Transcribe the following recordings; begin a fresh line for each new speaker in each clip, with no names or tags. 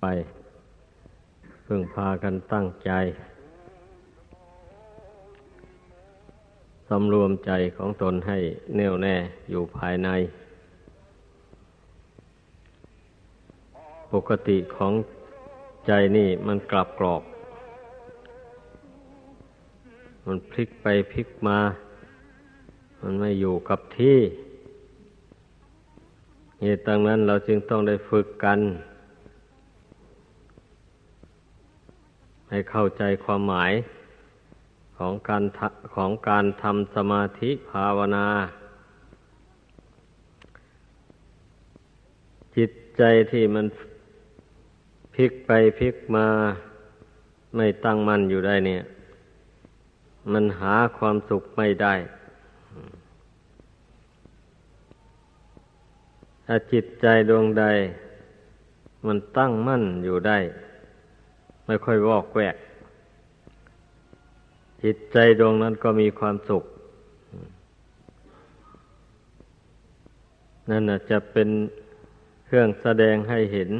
ไป พึ่งพากันตั้งใจสำรวมใจของตนให้แน่วแน่อยู่ภายใน ปกติของใจนี่มันกลับกรอก มันพลิกไปพลิกมา มันไม่อยู่กับที่เหตุดังนั้นเราจึงต้องได้ฝึกกัน ให้เข้าใจความหมายของการของการทำสมาธิภาวนา จิตใจที่มันพลิกไปพลิกมาไม่ตั้งมั่นอยู่ได้เนี่ย มันหาความสุขไม่ได้ ถ้าจิตใจดวงใด มันตั้งมั่นอยู่ได้ ไม่ค่อยวอกแวก จิตใจดวงนั้นก็มีความสุข นั่นจะเป็นเครื่องแสดงให้เห็น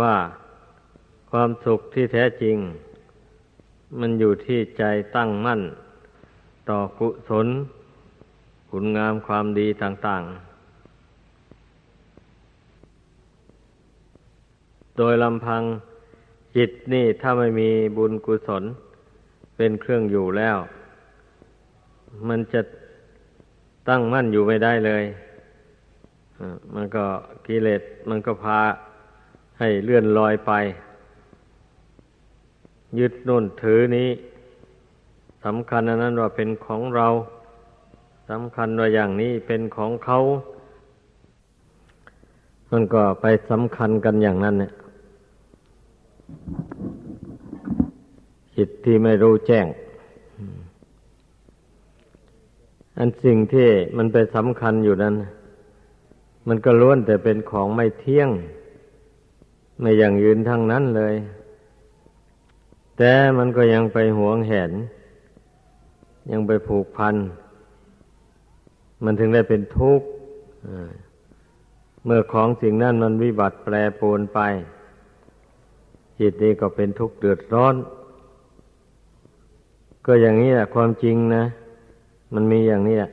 ว่าความสุขที่แท้จริง มันอยู่ที่ใจตั้งมั่น ต่อกุศลคุณงามความดีต่าง ๆโดยลำพัง จิตนี่ถ้าไม่มีบุญกุศล เป็นเครื่องอยู่แล้ว มันจะตั้งมั่นอยู่ไม่ได้เลยมันก็กิเลสมันก็พาให้เลื่อนลอยไป ยึดนุ่นถือนี้สำคัญอันนั้นว่าเป็นของเราสำคัญว่าอย่างนี้เป็นของเขา มันก็ไปสำคัญกันอย่างนั้นเนี่ย จิตที่ไม่รู้แจ้ง อันสิ่งที่มันไปสำคัญอยู่นั้น มันก็ล้วนแต่เป็นของไม่เที่ยง ไม่อย่างยืนทั้งนั้นเลย แต่มันก็ยังไปหวงแหน ยังไปผูกพัน มันถึงได้เป็นทุกข์เมื่อของสิ่งนั้นมันวิบัติแปรปรวนไป จิตนี้ก็เป็นทุกข์เดือดร้อน ก็อย่างนี้แหละความจริงนะ มันมีอย่างนี้แหละ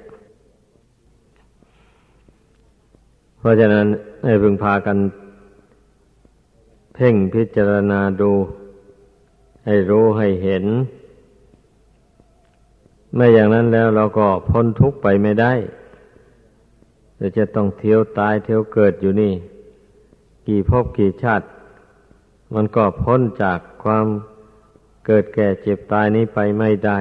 เพราะฉะนั้นให้พึงพากัน เพ่งพิจารณาดู ให้รู้ให้เห็น ไม่อย่างนั้นแล้วเราก็พ้นทุกข์ไปไม่ได้เราจะต้องเที่ยวตายเที่ยวเกิดอยู่นี่ กี่ภพกี่ชาติ มันก็พ้นจากความ เกิดแก่เจ็บตายนี้ไปไม่ได้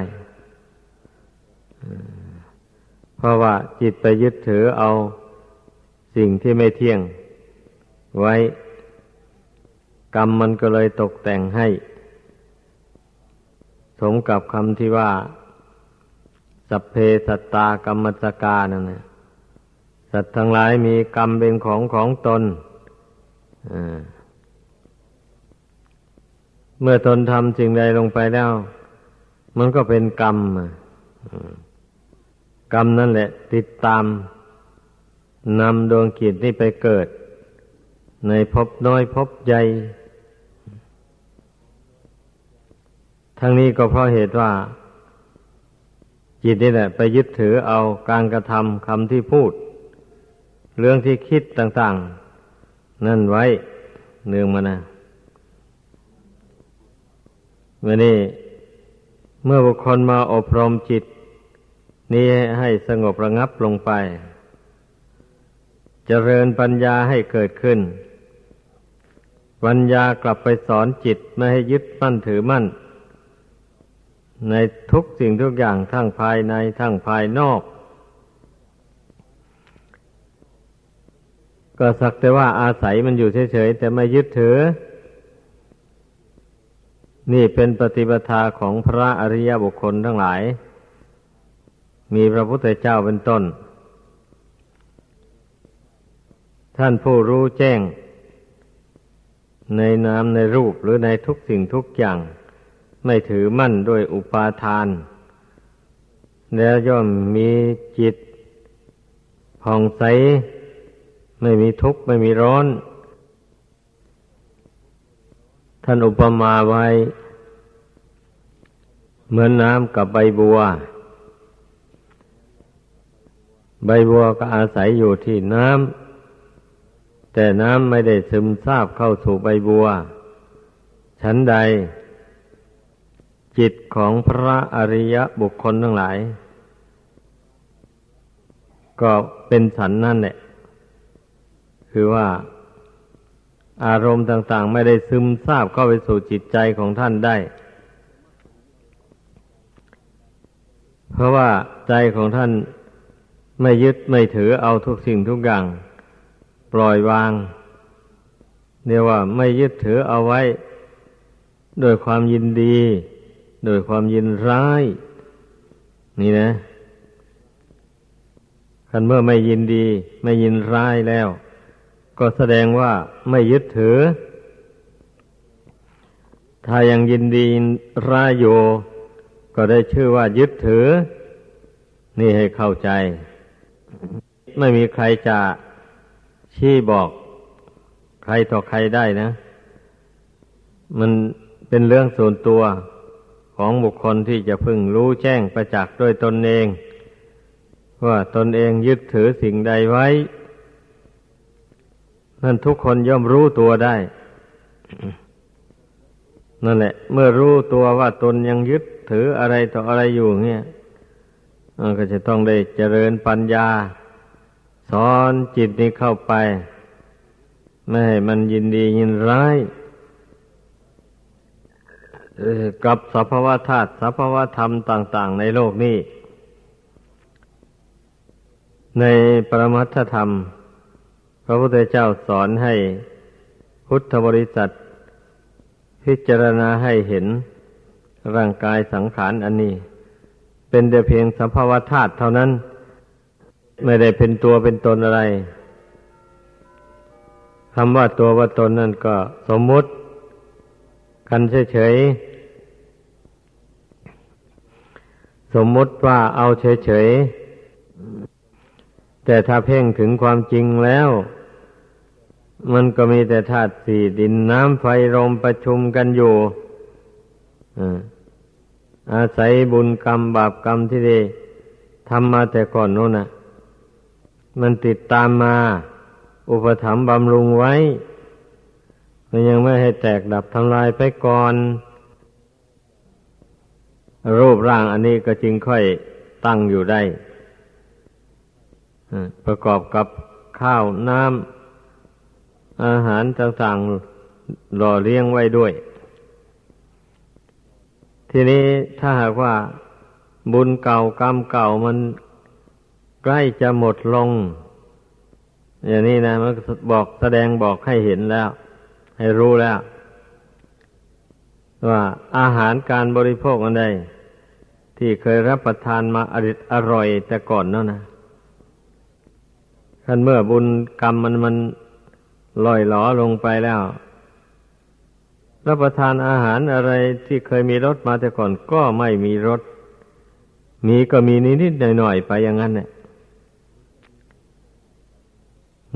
เพราะว่าจิตไปยึดถือเอาสิ่งที่ไม่เที่ยง ไว้ กรรมมันก็เลยตกแต่งให้ สมกับคำที่ว่า สัพเพสัตตากรรมสกานั่นนะสัตว์ทั้งหลายมีกรรมเป็นของของตนอ่า เมื่อตนทำสิ่งใดลงไปแล้ว มันก็เป็นกรรมกรรมนั่นแหละ ติดตามนำดวงกิจนี้ไปเกิด ในภพน้อยภพใหญ่ทั้งนี้ก็เพราะเหตุว่า จิตนี่แหละ ไปยึดถือเอาการกระทำคำที่พูด เรื่องที่คิดต่าง ๆ นั่นไว้เนื่องมานะ เมื่อนี้เมื่อบุคคลมาอบรมจิต นี้ให้สงบระงับลงไปจเจริญปัญญาให้เกิดขึ้น ปัญญากลับไปสอนจิตไม่ให้ยึดมั่นถือมั่น ในทุกสิ่งทุกอย่างทั้งภายในทั้งภายนอก ก็สักแต่ว่าอาศัยมันอยู่เฉยๆแต่ไม่ยึดถือ นี่เป็นปฏิปทาของพระอริยบุคคลทั้งหลาย มีพระพุทธเจ้าเป็นต้น ท่านผู้รู้แจ้ง ในนามในรูปหรือในทุกสิ่งทุกอย่าง ไม่ถือมั่นด้วยอุปาทาน แล้วย่อมมีจิตผ่องใส ไม่มีทุกข์ไม่มีร้อน ท่านอุปมาไว้ เหมือนน้ำกับใบบัว ใบบัวก็อาศัยอยู่ที่น้ำแต่น้ำไม่ได้ซึมซาบเข้าสู่ใบบัวฉันใด จิตของพระอริยบุคคลทั้งหลาย ก็เป็นฉันนั่นแหละคือว่า อารมณ์ต่างๆ ไม่ได้ซึมซาบเข้าไปสู่จิตใจของท่านได้ เพราะว่าใจของท่านไม่ยึดไม่ถือเอาทุกสิ่งทุกอย่าง ปล่อยวางเรียกว่าไม่ยึดถือเอาไว้ โดยความยินดี โดยความยินร้าย นี่นะคันเมื่อไม่ยินดี ไม่ยินร้ายแล้ว ก็แสดงว่าไม่ยึดถือ ถ้ายังยินดีร้ายอยู่ก็ได้ชื่อว่ายึดถือ นี่ให้เข้าใจ ไม่มีใครจะชี้บอก ใครต่อใครได้นะ มันเป็นเรื่องส่วนตัวของบุคคลที่จะพึงรู้แจ้งประจักษ์ด้วยตนเอง ว่าตนเองยึดถือสิ่งใดไว้ นั่นทุกคนย่อมรู้ตัวได้ นั่นแหละ เมื่อรู้ตัวว่าตนยังยึดถืออะไรต่ออะไรอยู่เนี่ยก็จะต้องได้เจริญปัญญา สอนจิตนี้เข้าไป ไม่ให้มันยินดียินร้ายกับสภาวะธาตุสภาวะธรรมต่าง ๆ ในโลกนี้ ในปรมัตถธรรม พระพุทธเจ้าสอนให้พุทธบริษัท พิจารณาให้เห็นร่างกายสังขารอันนี้ เป็นแต่เพียงสภาวธาตุเท่านั้น ไม่ได้เป็นตัวเป็นตนอะไรคำว่าตัวว่าตนนั่นก็สมมุติ กันเฉยๆสมมุติว่าเอาเฉยๆ แต่ถ้าเพ่งถึงความจริงแล้ว มันก็มีแต่ธาตุสี่ดินน้ำไฟลมประชุมกันอยู่อาศัยบุญกรรมบาปกรรมที่ได้ทำมาแต่ก่อนโน้นน่ะ มันติดตามมา อุปถัมภ์บำรุงไว้ มันยังไม่ให้แตกดับทำลายไปก่อน รูปร่างอันนี้ก็จึงค่อยตั้งอยู่ได้ ประกอบกับข้าวน้ำอาหารต่างๆหล่อเลี้ยงไว้ด้วย ทีนี้ถ้าหากว่าบุญเก่ากรรมเก่ามันใกล้จะหมดลง อย่างนี้นะมันบอกแสดงบอกให้เห็นแล้ว ให้รู้แล้ว ว่าอาหารการบริโภคอันใดที่เคยรับประทานมาอริดอร่อยแต่ก่อนนั่นนะ คันเมื่อบุญกรรมมันมันลอยหลอลงไปแล้ว รับประทานอาหารอะไรที่เคยมีรสมาแต่ก่อนก็ไม่มีรสมีก็มีนิดๆหน่อยๆไปอย่างนั้นเนี่ย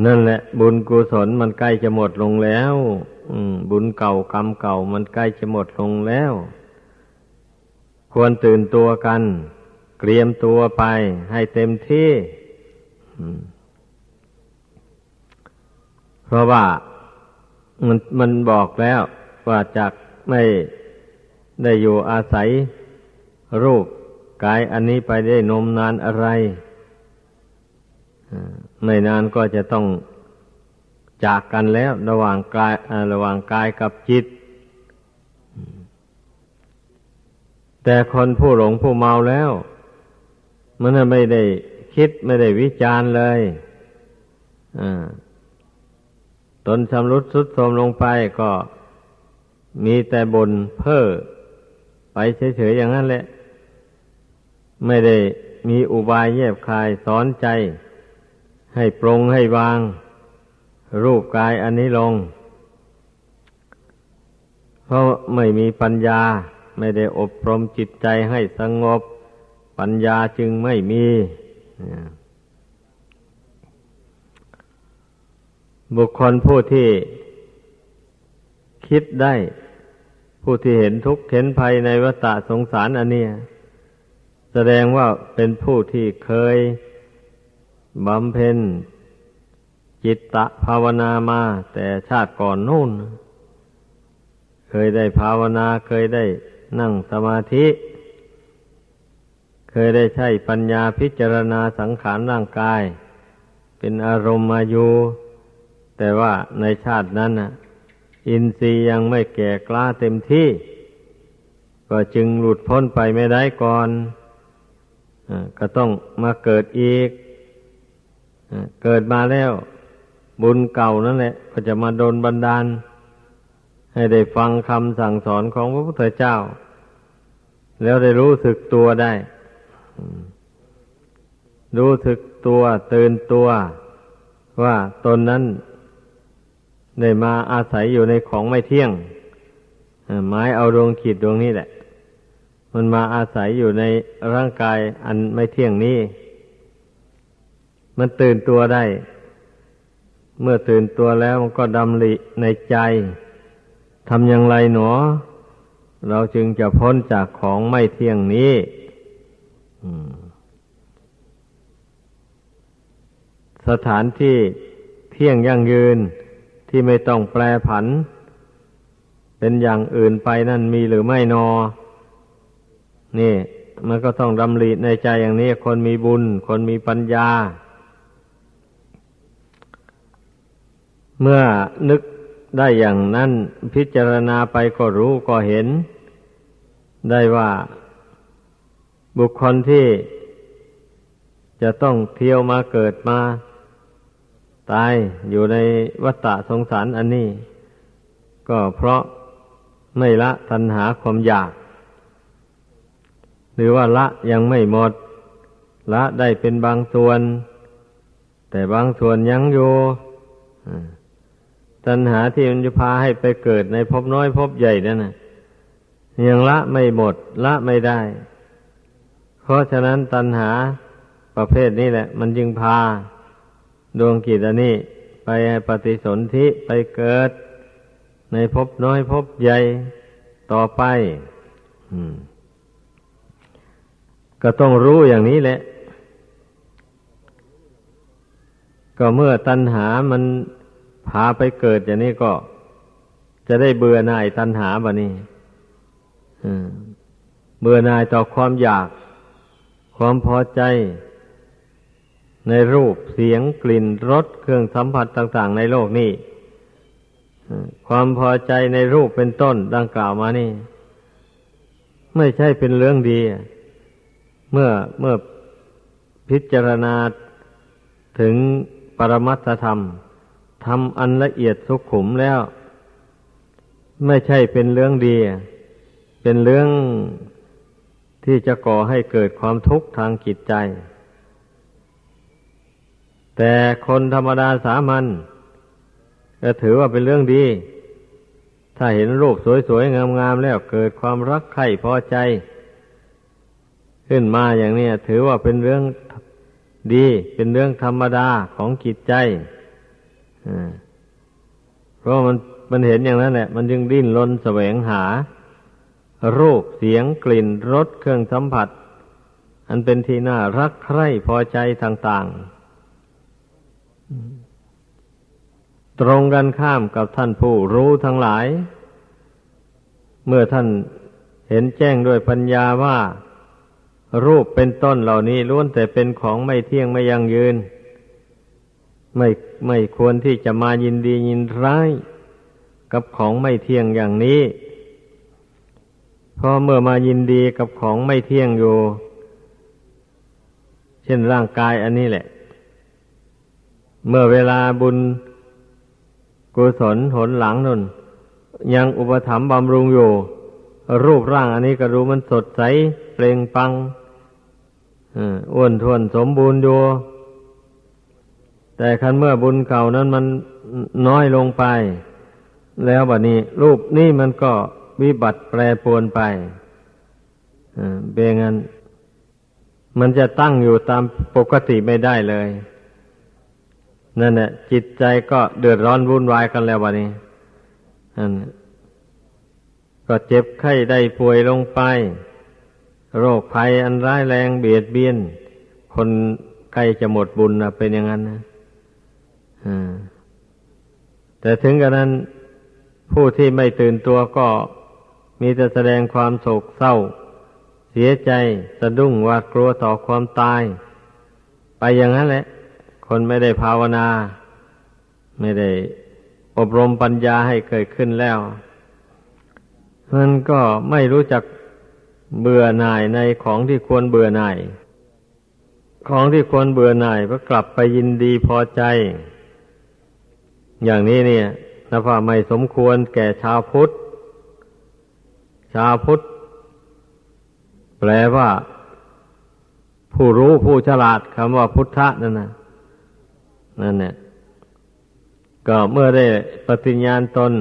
นั่นแหละ บุญกุศลมันใกล้จะหมดลงแล้วบุญเก่ากรรมเก่ามันใกล้จะหมดลงแล้ว ควรตื่นตัวกัน เตรียมตัวไปให้เต็มที่ เพราะว่ามันมันบอกแล้วว่าจากไม่ได้อยู่อาศัยรูปกายอันนี้ไปได้นมนานอะไรไม่นานก็จะต้องจากกันแล้ว ระหว่างกายระหว่างกายกับจิต แต่คนผู้หลงผู้เมาแล้ว มันไม่ได้คิดไม่ได้วิจารณ์เลย อ่า ตนชำรุดสุดโทมลงไปก็มีแต่บนเพ้อไปเฉยๆอย่างนั้นแหละ ไม่ได้มีอุบายแยบคายสอนใจ ให้ปรงให้วาง รูปกายอันนี้ลง เพราะไม่มีปัญญา ไม่ได้อบรมจิตใจให้สงบ ปัญญาจึงไม่มี บุคคลผู้ที่คิดได้ ผู้ที่เห็นทุกข์เห็นภัยในวัฏสงสารอันเนี้ยแสดงว่าเป็นผู้ที่เคยบำเพ็ญจิตตะภาวนามาแต่ชาติก่อนนู่น เคยได้ภาวนาเคยได้นั่งสมาธิ เคยได้ใช้ปัญญาพิจารณาสังขารร่างกาย เป็นอารมณ์มาอยู่ แต่ว่าในชาตินั้นน่ะอินทรีย์ยังไม่แก่กล้าเต็มที่ ก็จึงหลุดพ้นไปไม่ได้ก่อนก็ต้องมาเกิดอีกเกิดมาแล้ว บุญเก่านั่นแหละ ก็จะมาโดนบันดาล ให้ได้ฟังคำสั่งสอนของพระพุทธเจ้า แล้วได้รู้สึกตัวได้ รู้สึกตัวตื่นตัวว่าตนนั้น ได้มาอาศัยอยู่ในของไม่เที่ยงหมายเอาดวงขีดดวงนี้แหละ มันมาอาศัยอยู่ในร่างกายอันไม่เที่ยงนี้ มันตื่นตัวได้ เมื่อตื่นตัวแล้วมันก็ดำริในใจทำอย่างไรหนอ เราจึงจะพ้นจากของไม่เที่ยงนี้สถานที่เที่ยงยั่งยืน ที่ไม่ต้องแปรผัน เป็นอย่างอื่นไปนั่นมีหรือไม่นอ นี่ มันก็ต้องดำริในใจอย่างนี้ คนมีบุญ คนมีปัญญา เมื่อนึกได้อย่างนั้นพิจารณาไปก็รู้ก็เห็น ได้ว่าบุคคลที่จะต้องเที่ยวมาเกิดมา ตายอยู่ในวัฏฏะสงสารอันนี้ ก็เพราะไม่ละตัณหาความอยาก หรือว่าละยังไม่หมด ละได้เป็นบางส่วน แต่บางส่วนยังอยู่ตัณหาที่มันจะพาให้ไปเกิดในภพน้อยภพใหญ่นั่นนะยังละไม่หมด ละไม่ได้ เพราะฉะนั้นตัณหาประเภทนี้แหละ มันจึงพา ดวงกิจอันนี้ไปปฏิสนธิไปเกิด ในภพน้อยภพใหญ่ต่อไปอก็ต้องรู้อย่างนี้แหละ ก็เมื่อตัณหามันพาไปเกิดอย่างนี้ก็ จะได้เบื่อหน่ายตัณหาบะนี้เบื่อหน่ายต่อความอยาก ความพอใจ ในรูปเสียงกลิ่นรสเครื่องสัมผัสต่าง ๆ ในโลกนี้ความพอใจในรูปเป็นต้นดังกล่าวมานี่ ไม่ใช่เป็นเรื่องดี เมื่อเมื่อพิจารณาถึงปรมัตธรรมทำอันละเอียดสุขุมแล้ว ไม่ใช่เป็นเรื่องดี เป็นเรื่องที่จะก่อให้เกิดความทุกข์ทางจิตใจ แต่คนธรรมดาสามัญก็ถือว่าเป็นเรื่องดี ถ้าเห็นรูปสวยๆ งามๆ แล้วเกิดความรักใคร่พอใจ ขึ้นมาอย่างนี้ถือว่าเป็นเรื่องดี เป็นเรื่องธรรมดาของจิตใจเพราะมันมันเห็นอย่างนั้นแหละ มันจึงดิ้นรนแสวงหา รูปเสียงกลิ่นรสเครื่องสัมผัส อันเป็นที่น่ารักใคร่พอใจต่าง ๆ ตรงกันข้ามกับท่านผู้รู้ทั้งหลาย เมื่อท่านเห็นแจ้งด้วยปัญญาว่า รูปเป็นต้นเหล่านี้ล้วนแต่เป็นของไม่เที่ยงไม่ยั่งยืน ไม่ไม่ควรที่จะมายินดียินร้าย กับของไม่เที่ยงอย่างนี้พราะเมื่อมายินดีกับของไม่เที่ยงอยู่ เช่นร่างกายอันนี้แหละ เมื่อเวลาบุญกุศลหนหลังนนยังอุปถัมภ์บำรุงอยู่ รูปร่างอันนี้ก็รู้มันสดใสเปล่งปังอ้วนทวนสมบูรณ์อยู่แต่คันเมื่อบุญเก่านั้นมันน้อยลงไป แล้วบัดนี้ รูปนี่มันก็วิบัติแปรปรวนไปเบงันมันจะตั้งอยู่ตามปกติไม่ได้เลย นั่นแหละจิตใจก็เดือดร้อนวุ่นวายกันแล้ววันนี้ก็เจ็บไข้ได้ป่วยลงไป โรคภัยอันร้ายแรงเบียดเบียน คนใกล้จะหมดบุญนะเป็นอย่างนั้นนะแต่ถึงกระนั้น ผู้ที่ไม่ตื่นตัวก็มีแต่แสดงความโศกเศร้า เสียใจสะดุ้งหวาดกลัวต่อความตาย ไปอย่างนั้นแหละ คนไม่ได้ภาวนา ไม่ได้อบรมปัญญาให้เกิดขึ้นแล้วมันก็ไม่รู้จักเบื่อหน่ายในของที่ควรเบื่อหน่าย ของที่ควรเบื่อหน่ายก็กลับไปยินดีพอใจ อย่างนี้เนี่ยนับว่าไม่สมควรแก่ชาวพุทธ ชาวพุทธ แปลว่า ผู้รู้ผู้ฉลาดคำว่าพุทธะนั่นนะ นั่นเนี่ยก็เมื่อได้ปฏิญญาณตน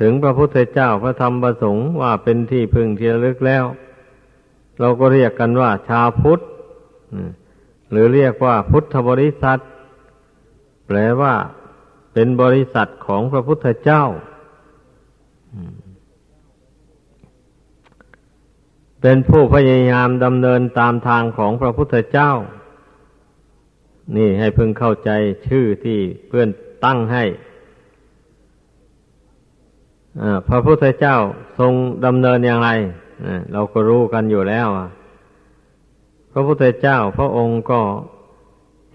ถึงพระพุทธเจ้าพระธรรมประสงค์ว่าเป็นที่พึ่งที่ระลึกแล้ว เราก็เรียกกันว่า ชาวพุทธหรือเรียกว่าพุทธบริษัท แปลว่าเป็นบริษัทของพระพุทธเจ้าเป็นผู้พยายามดำเนินตามทางของพระพุทธเจ้า นี่ให้เพึงเข้าใจชื่อที่เพื่อนตั้งให้พระพุทธเจ้าทรงดำเนินอย่างไรเราก็รู้กันอยู่แล้วพระพุทธเจ้าพระองค์ก็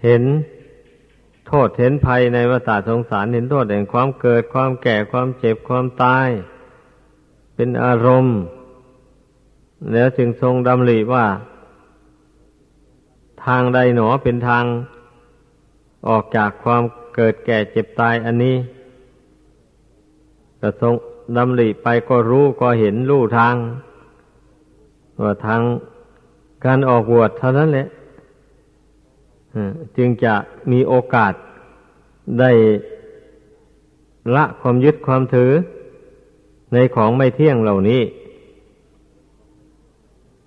เห็นโทษเห็นภัยในวัฏสงสารเห็นโทษแห่งความเกิดความแก่ความเจ็บความตาย เป็นอารมณ์ แล้วจึงทรงดำริว่า ทางใดหนอเป็นทาง ออกจากความเกิดแก่เจ็บตายอันนี้ก็ทรงดำริไปก็รู้ก็เห็นรู้ทางว่าทางการออกบวชเท่านั้นแหละจึงจะมีโอกาสได้ละความยึดความถือ ในของไม่เที่ยงเหล่านี้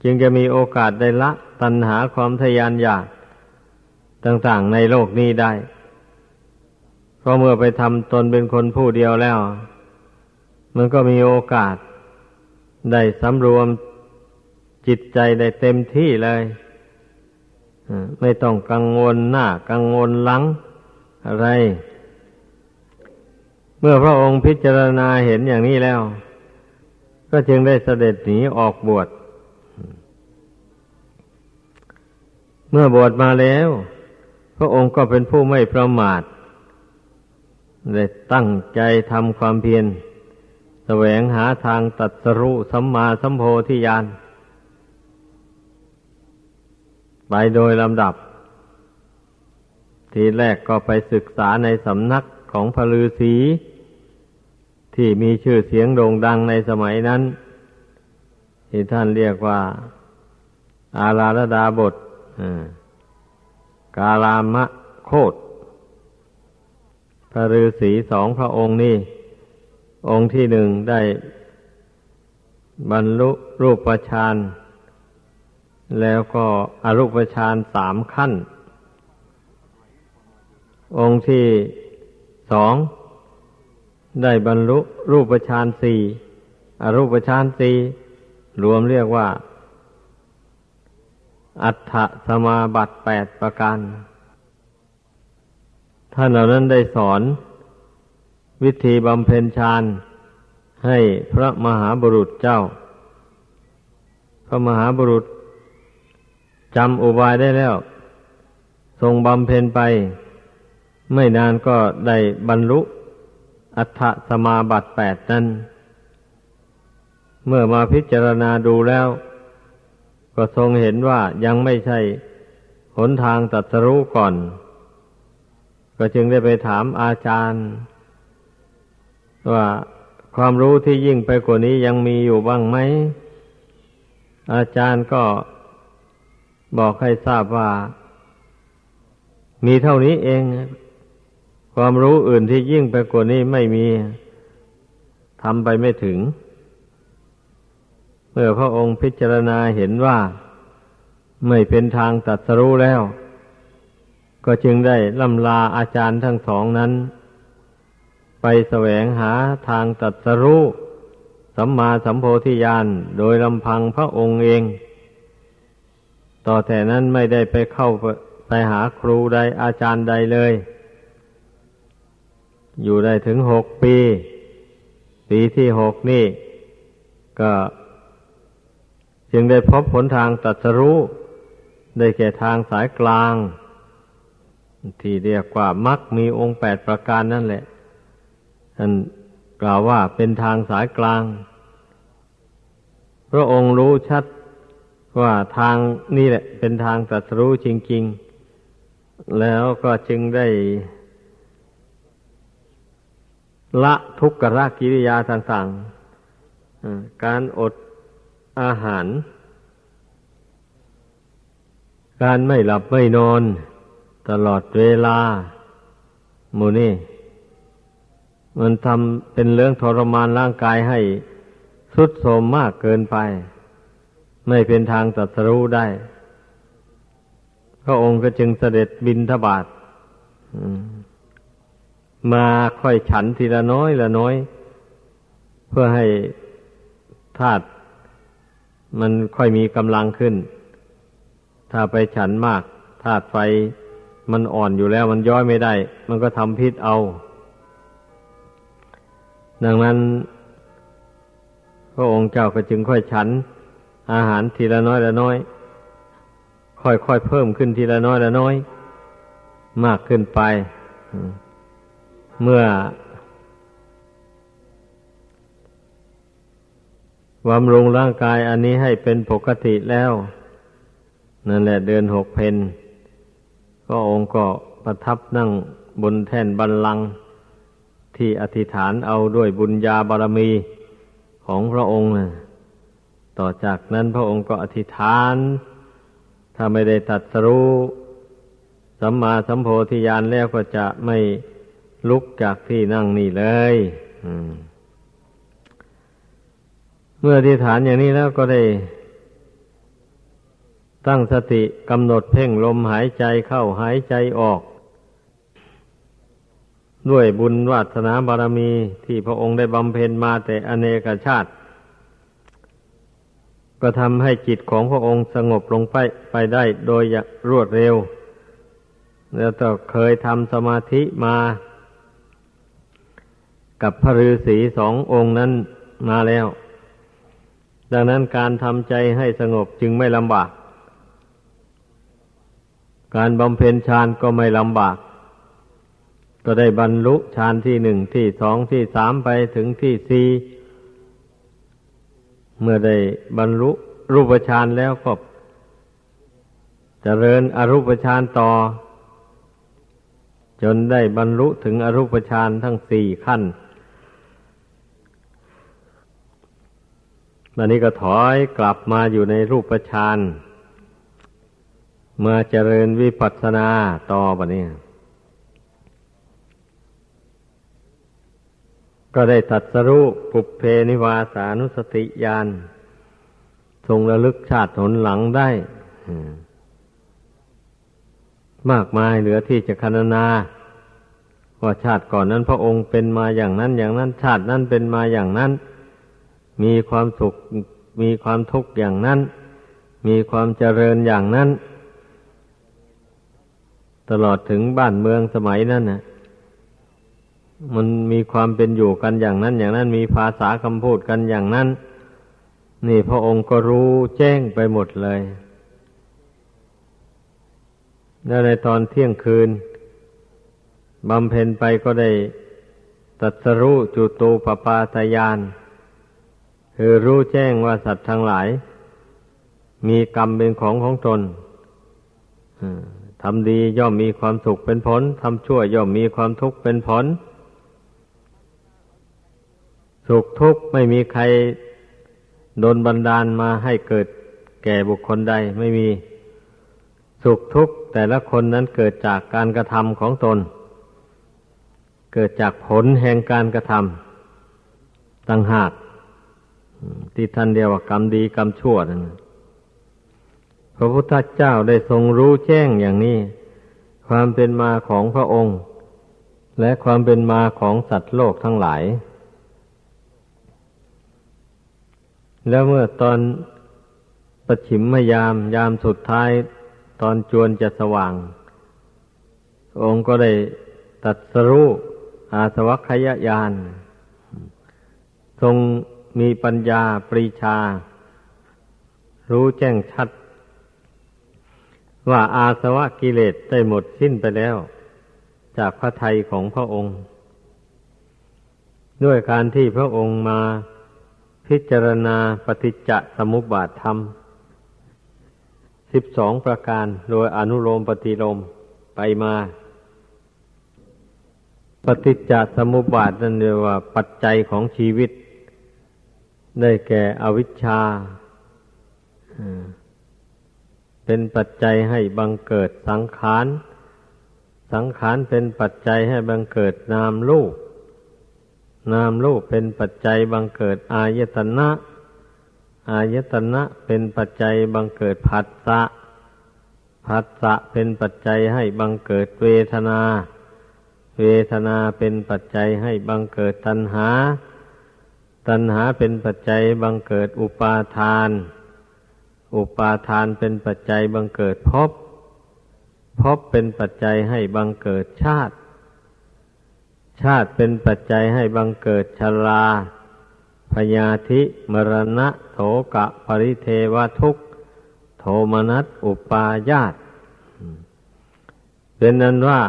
จึงจะมีโอกาสได้ละตัณหาความทยานอยาก ต่างๆในโลกนี้ได้ เพราะเมื่อไปทำตนเป็นคนผู้เดียวแล้ว มันก็มีโอกาส ได้สำรวมจิตใจได้เต็มที่เลยไม่ต้องกังวลหน้า กังวลหลังอะไร เมื่อพระองค์พิจารณาเห็นอย่างนี้แล้ว ก็จึงได้เสด็จหนีออกบวช เมื่อบวชมาแล้ว พระองค์ก็เป็นผู้ไม่ประมาทได้ตั้งใจทำความเพียรแสวงหาทางตัดสรุสัมมาสัมโพธิญาณไปโดยลำดับ ทีแรกก็ไปศึกษาในสำนักของพระฤาษีที่มีชื่อเสียงโด่งดังในสมัยนั้น ที่ท่านเรียกว่า อาราธดาบท กาลามะโคตพระฤาษีสองพระองค์นี่ องค์ที่หนึ่งได้ บรรลุรูปฌานแล้วก็อรูปฌานสามขั้น องค์ที่สองได้บรรลุรูปฌานสี่อรูปฌานสี่รวมเรียกว่า อัฏฐสมาบัติแปดประการ ท่านเหล่านั้นได้สอน วิธีบำเพ็ญฌานให้พระมหาบุรุษเจ้า พระมหาบุรุษจำอุบายได้แล้ว ทรงบำเพ็ญไป ไม่นานก็ได้บรรลุ อัฏฐสมาบัติแปดนั้น เมื่อมาพิจารณาดูแล้ว ก็ทรงเห็นว่ายังไม่ใช่หนทางตัดสรู้ก่อน ก็จึงได้ไปถามอาจารย์ ว่าความรู้ที่ยิ่งไปกว่านี้ยังมีอยู่บ้างไหม อาจารย์ก็บอกให้ทราบว่า มีเท่านี้เอง ความรู้อื่นที่ยิ่งไปกว่านี้ไม่มีทำไปไม่ถึง เมื่อพระองค์พิจารณาเห็นว่าไม่เป็นทางตัดสรู้แล้ว ก็จึงได้ลำลาอาจารย์ทั้งสองนั้น ไปแสวงหาทางตัดสรู้สัมมาสัมโพธิญาณโดยลำพังพระองค์เอง ต่อแต่นั้นไม่ได้ไปเข้าไปหาครูใดอาจารย์ใดเลย อยู่ได้ถึงหกปี ปีที่หกนี่ ก็ จึงได้พบผลทางตัดสรู้ได้แก่ทางสายกลาง ที่เรียกว่ามักมีองค์แปดประการนั่นแหละท่านกล่าวว่าเป็นทางสายกลาง พระองค์รู้ชัดว่าทางนี่แหละ เป็นทางตัดรู้จริง ๆ แล้วก็จึงได้ละทุกขรกิริยาต่างๆการอด อาหาร การไม่หลับไม่นอน ตลอดเวลาโมนี่ มันทำเป็นเรื่องทรมานร่างกายให้สุดโทมมากเกินไป ไม่เป็นทางตัดสู้ได้ พระองค์ก็จึงเสด็จบินทบาทมาค่อยฉันทีละน้อยละน้อย เพื่อให้ธาตุ มันค่อยมีกำลังขึ้น ถ้าไปฉันมากธาตุไฟมันอ่อนอยู่แล้วมันย้อยไม่ได้ มันก็ทำพิษเอา ดังนั้น พระองค์เจ้าก็จึงค่อยฉัน อาหารทีละน้อยละน้อย ค่อยๆเพิ่มขึ้นทีละน้อยละน้อย มากขึ้นไป เมื่อ บำรุงร่างกายอันนี้ให้เป็นปกติแล้ว นั่นแหละเดือนหกเพนก็องค์ก็ประทับนั่งบนแท่นบันลังที่อธิษฐานเอาด้วยบุญญาบารมีของพระองค์ ต่อจากนั้นพระองค์ก็อธิษฐาน ถ้าไม่ได้ตัดสรู้สัมมาสัมโพธิญาณแล้วก็จะไม่ลุกจากที่นั่งนี่เลย เมื่ออธิษฐานอย่างนี้แล้วก็ได้ ตั้งสติกำหนดเพ่งลมหายใจเข้าหายใจออก ด้วยบุญวาสนาบารมีที่พระองค์ได้บำเพ็ญมาแต่อเนกชาติ ก็ทำให้จิตของพระองค์สงบลงไปไปได้โดยรวดเร็ว แล้วก็เคยทำสมาธิมา กับพระฤาษีสององค์นั้นมาแล้ว ดังนั้นการทำใจให้สงบจึงไม่ลำบาก การบำเพ็ญฌานก็ไม่ลำบาก ก็ได้บรรลุฌานที่หนึ่งที่สองที่สามไปถึงที่สี่เมื่อได้บรรลุรูปฌานแล้วก็จเจริญอรูปฌานต่อ จนได้บรรลุถึงอรูปฌานทั้งสี่ขั้น วันนี้ก็ถอยกลับมาอยู่ในรูปฌานมาเจริญวิปัสสนาต่อปเนี่ยก็ได้ตัดสรุปุเพนิวาสานุสติญาณทรงระลึกชาติหนหลังได้มากมายเหลือที่จะคณนาว่าชาติก่อนนั้นพระองค์เป็นมาอย่างนั้น อย่างนั้น ชาตินั้นเป็นมาอย่างนั้น มีความสุข มีความทุกข์อย่างนั้น มีความเจริญอย่างนั้น ตลอดถึงบ้านเมืองสมัยนั้นนะมันมีความเป็นอยู่กันอย่างนั้น อย่างนั้น มีภาษาคำพูดกันอย่างนั้น นี่พระองค์ก็รู้แจ้งไปหมดเลย แล้วในตอนเที่ยงคืนบำเพ็ญไปก็ได้ตัดสรู้จุตูปปาตยาน คือรู้แจ้งว่าสัตว์ทั้งหลาย มีกรรมเป็นของของตนทำดีย่อมมีความสุขเป็นผลทำชั่วย่อมมีความทุกข์เป็นผล สุขทุกข์ไม่มีใครโดนบันดาลมาให้เกิดแก่บุคคลใดไม่มี สุขทุกข์แต่ละคนนั้นเกิดจากการกระทำของตน เกิดจากผลแห่งการกระทำต่างหาก ที่ท่านเดียวว่ากรรมดีกรรมชั่วนั่นพระพุทธเจ้าได้ทรงรู้แจ้งอย่างนี้ ความเป็นมาของพระองค์ และความเป็นมาของสัตว์โลกทั้งหลาย แล้วเมื่อตอนประชิมมยามยามสุดท้ายตอนจวนจะสว่าง องค์ก็ได้ตัดสรู้อาสวัคยญาณทรง มีปัญญาปรีชา รู้แจ้งชัด ว่าอาสวะกิเลสได้หมดสิ้นไปแล้ว จากพระทัยของพระองค์ ด้วยการที่พระองค์มาพิจารณาปฏิจจสมุปบาทธรรมสิบสองประการโดยอนุโลมปฏิโลมไปมา ปฏิจจสมุปบาทนั่นเรียกว่าปัจจัยของชีวิต ได้แก่อวิชชาเป็นปัจจัยให้บังเกิดสังขาร สังขารเป็นปัจจัยให้บังเกิดนามรูป นามรูปเป็นปัจจัยบังเกิดอายตนะ อายตนะเป็นปัจจัยบังเกิดผัสสะ ผัสสะเป็นปัจจัยให้บังเกิดเวทนา เวทนาเป็นปัจจัยให้บังเกิดตัณหา ตัณหาเป็นปัจจัยบังเกิดอุปาทาน อุปาทานเป็นปัจจัยบังเกิดภพ ภพเป็นปัจจัยให้บังเกิดชาติ ชาติเป็นปัจจัยให้บังเกิดชรา พยาธิ มรณะ โถกะ ปริเทวทุกโทมนัส อุปาญาต เป็นนั้นว่า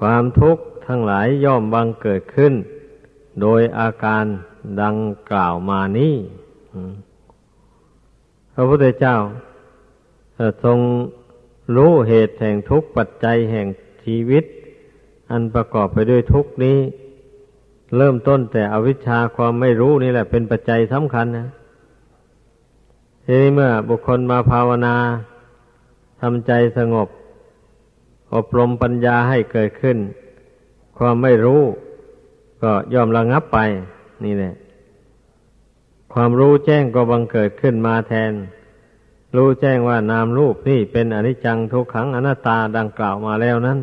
ความทุกข์ทั้งหลายย่อมบังเกิดขึ้น โดยอาการดังกล่าวมานี้พระพุทธเจ้าทรงรู้เหตุแห่งทุกข์ปัจจัยแห่งชีวิต อันประกอบไปด้วยทุกนี้ เริ่มต้นแต่อวิชชาความไม่รู้นี่แหละ เป็นปัจจัยสำคัญนะทีนี้เมื่อบุคคลมาภาวนาทำใจสงบ อบรมปัญญาให้เกิดขึ้น ความไม่รู้ ก็ยอมระงับไป นี่แหละ ความรู้แจ้งก็บังเกิดขึ้นมาแทน รู้แจ้งว่านามรูปนี่เป็นอนิจจังทุกขังอนัตตาดังกล่าวมาแล้วนั้น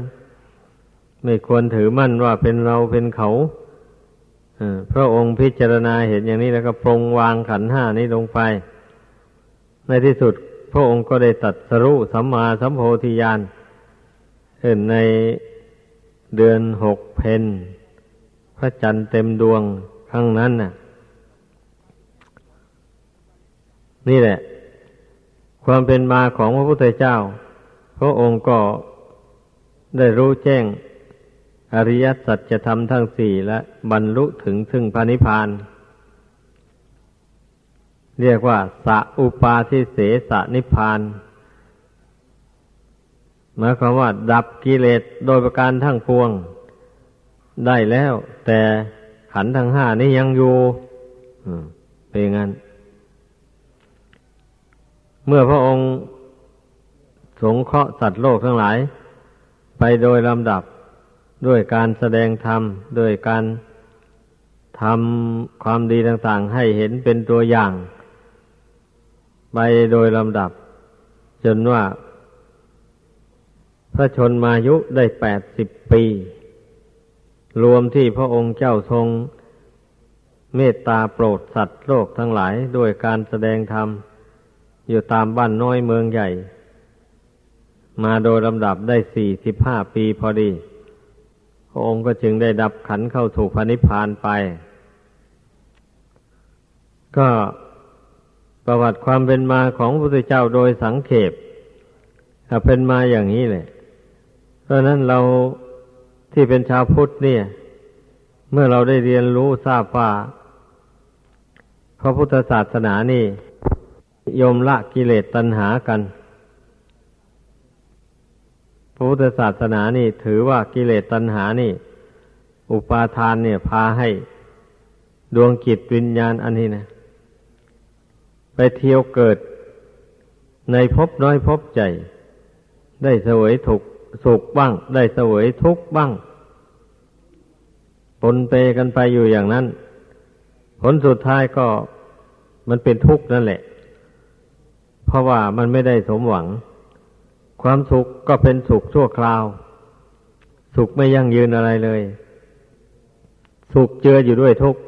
ไม่ควรถือมั่นว่าเป็นเราเป็นเขาพระองค์พิจารณาเห็นอย่างนี้แล้วก็ปรงวางขันห้านี้ลงไป ในที่สุดพระองค์ก็ได้ตัดสรุสัมมาสัมโพธิญาณเห็นในเดือนหกเพน ระจันทร์เต็มดวงครั้งนั้นน่ะ นี่แหละ ความเป็นมาของพระพุทธเจ้า พระองค์ก็ได้รู้แจ้ง อริยสัจธรรมทั้งสี่และบรรลุถึงซึ่งพระนิพพาน เรียกว่าสัอุปาทิเสสนิพพานหมายความว่า ดับกิเลสโดยประการทั้งปวง ได้แล้ว แต่ขันทั้งห้านี้ยังอยู่เป็นงั้น เมื่อพระองค์สงเคราะห์สัตว์โลกทั้งหลาย ไปโดยลำดับด้วยการแสดงธรรมด้วยการทำความดีต่างๆ ให้เห็นเป็นตัวอย่าง ไปโดยลำดับ จนว่า พระชนมายุได้แปดสิบปี รวมที่พระองค์เจ้าทรง เมตตาโปรดสัตว์โลกทั้งหลายด้วยการแสดงธรรม อยู่ตามบ้านน้อยเมืองใหญ่ มาโดยลำดับได้สี่สิบห้าปีพอดี พระองค์ก็จึงได้ดับขันเข้าถูกพระนิพพานไป ก็ประวัติความเป็นมาของพระพุทธเจ้าโดยสังเขปถ้าเป็นมาอย่างนี้เลยเพราะนั้นเรา ที่เป็นชาวพุทธเนี่ย เมื่อเราได้เรียนรู้ทราบว่า พระพุทธศาสนานี่ยมละกิเลสตัณหากัน พระพุทธศาสนานี่ถือว่ากิเลสตัณหานี่ อุปาทานเนี่ยพาให้ดวงจิตวิญญาณอันนี้นะไปเที่ยวเกิดในภพน้อยภพใหญ่ได้เสวยถูก สุขบ้าง ได้เสวยทุกข์บ้างปนเปกันไปอยู่อย่างนั้น ผลสุดท้ายก็มันเป็นทุกข์นั่นแหละ เพราะว่ามันไม่ได้สมหวัง ความสุขก็เป็นสุขชั่วคราว สุขไม่ยั่งยืนอะไรเลย สุขเจืออยู่ด้วยทุกข์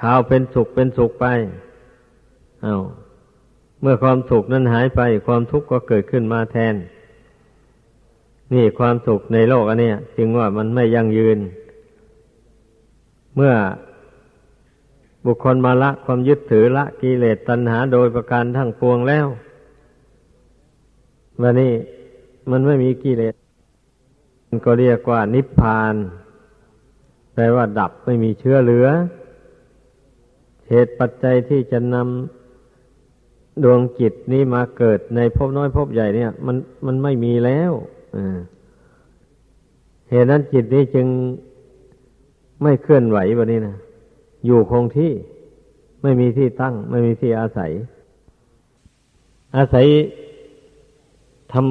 ข่าวเป็นสุขเป็นสุขไปเอาเมื่อความสุขนั้นหายไป ความทุกข์ก็เกิดขึ้นมาแทน นี่ความสุขในโลกอันนี้จึงว่ามันไม่ยั่งยืน เมื่อบุคคลมาละความยึดถือละกิเลสตัณหาโดยประการทั้งปวงแล้ววันนี้มันไม่มีกิเลสมันก็เรียกว่านิพพานแปลว่าดับไม่มีเชื้อเหลือ เหตุปัจจัยที่จะนำดวงจิตนี้มาเกิดในภพน้อยภพใหญ่เนี่ย มันมันไม่มีแล้ว เหตุนั้นจิตนี้จึงไม่เคลื่อนไหวแบบนี้นะอยู่คงที่ไม่มีที่ตั้ง ไม่มีที่อาศัย อาศัยธรร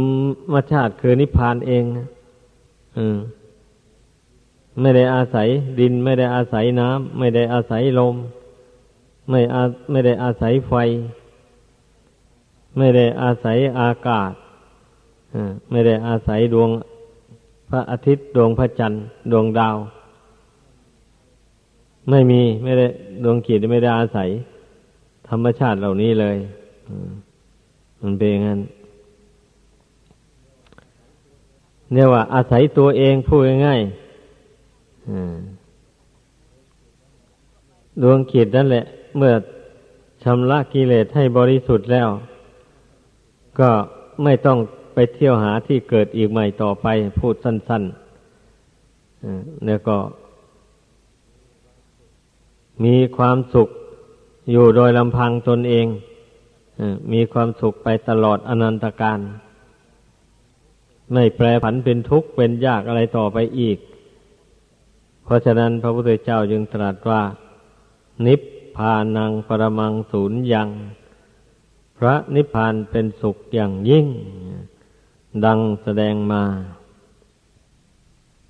มชาติคือนิพพานเองอืมไม่ได้อาศัยดิน ไม่ได้อาศัยน้ำไม่ได้อาศัยลม ไม่อาไม่ได้อาศัยไฟ ไม่ได้อาศัยอากาศ ไม่ได้อาศัยดวงพระอาทิตย์ดวงพระจันทร์ดวงดาว ไม่มีไม่ได้ดวงขีดไม่ได้อาศัย ธรรมชาติเหล่านี้เลยมันเป็นอย่างนั้นเนี่ยว่า อาศัยตัวเองพูดง่ายๆดวงขีดนั่นแหละ เมื่อชำระกิเลสให้บริสุทธิ์แล้ว ก็ไม่ต้อง เที่ยวหาที่เกิดอีกใหม่ต่อไปพูดสั้นๆแล้วก็ มีความสุขอยู่โดยลำพังตนเองมีความสุขไปตลอดอนันตการ ไม่แปรผันเป็นทุกข์เป็นยากอะไรต่อไปอีก เพราะฉะนั้นพระพุทธเจ้าจึงตรัสว่า นิพพานังปรมังศูนย์ยัง พระนิพพานเป็นสุขอย่างยิ่ง ดังแสดงมา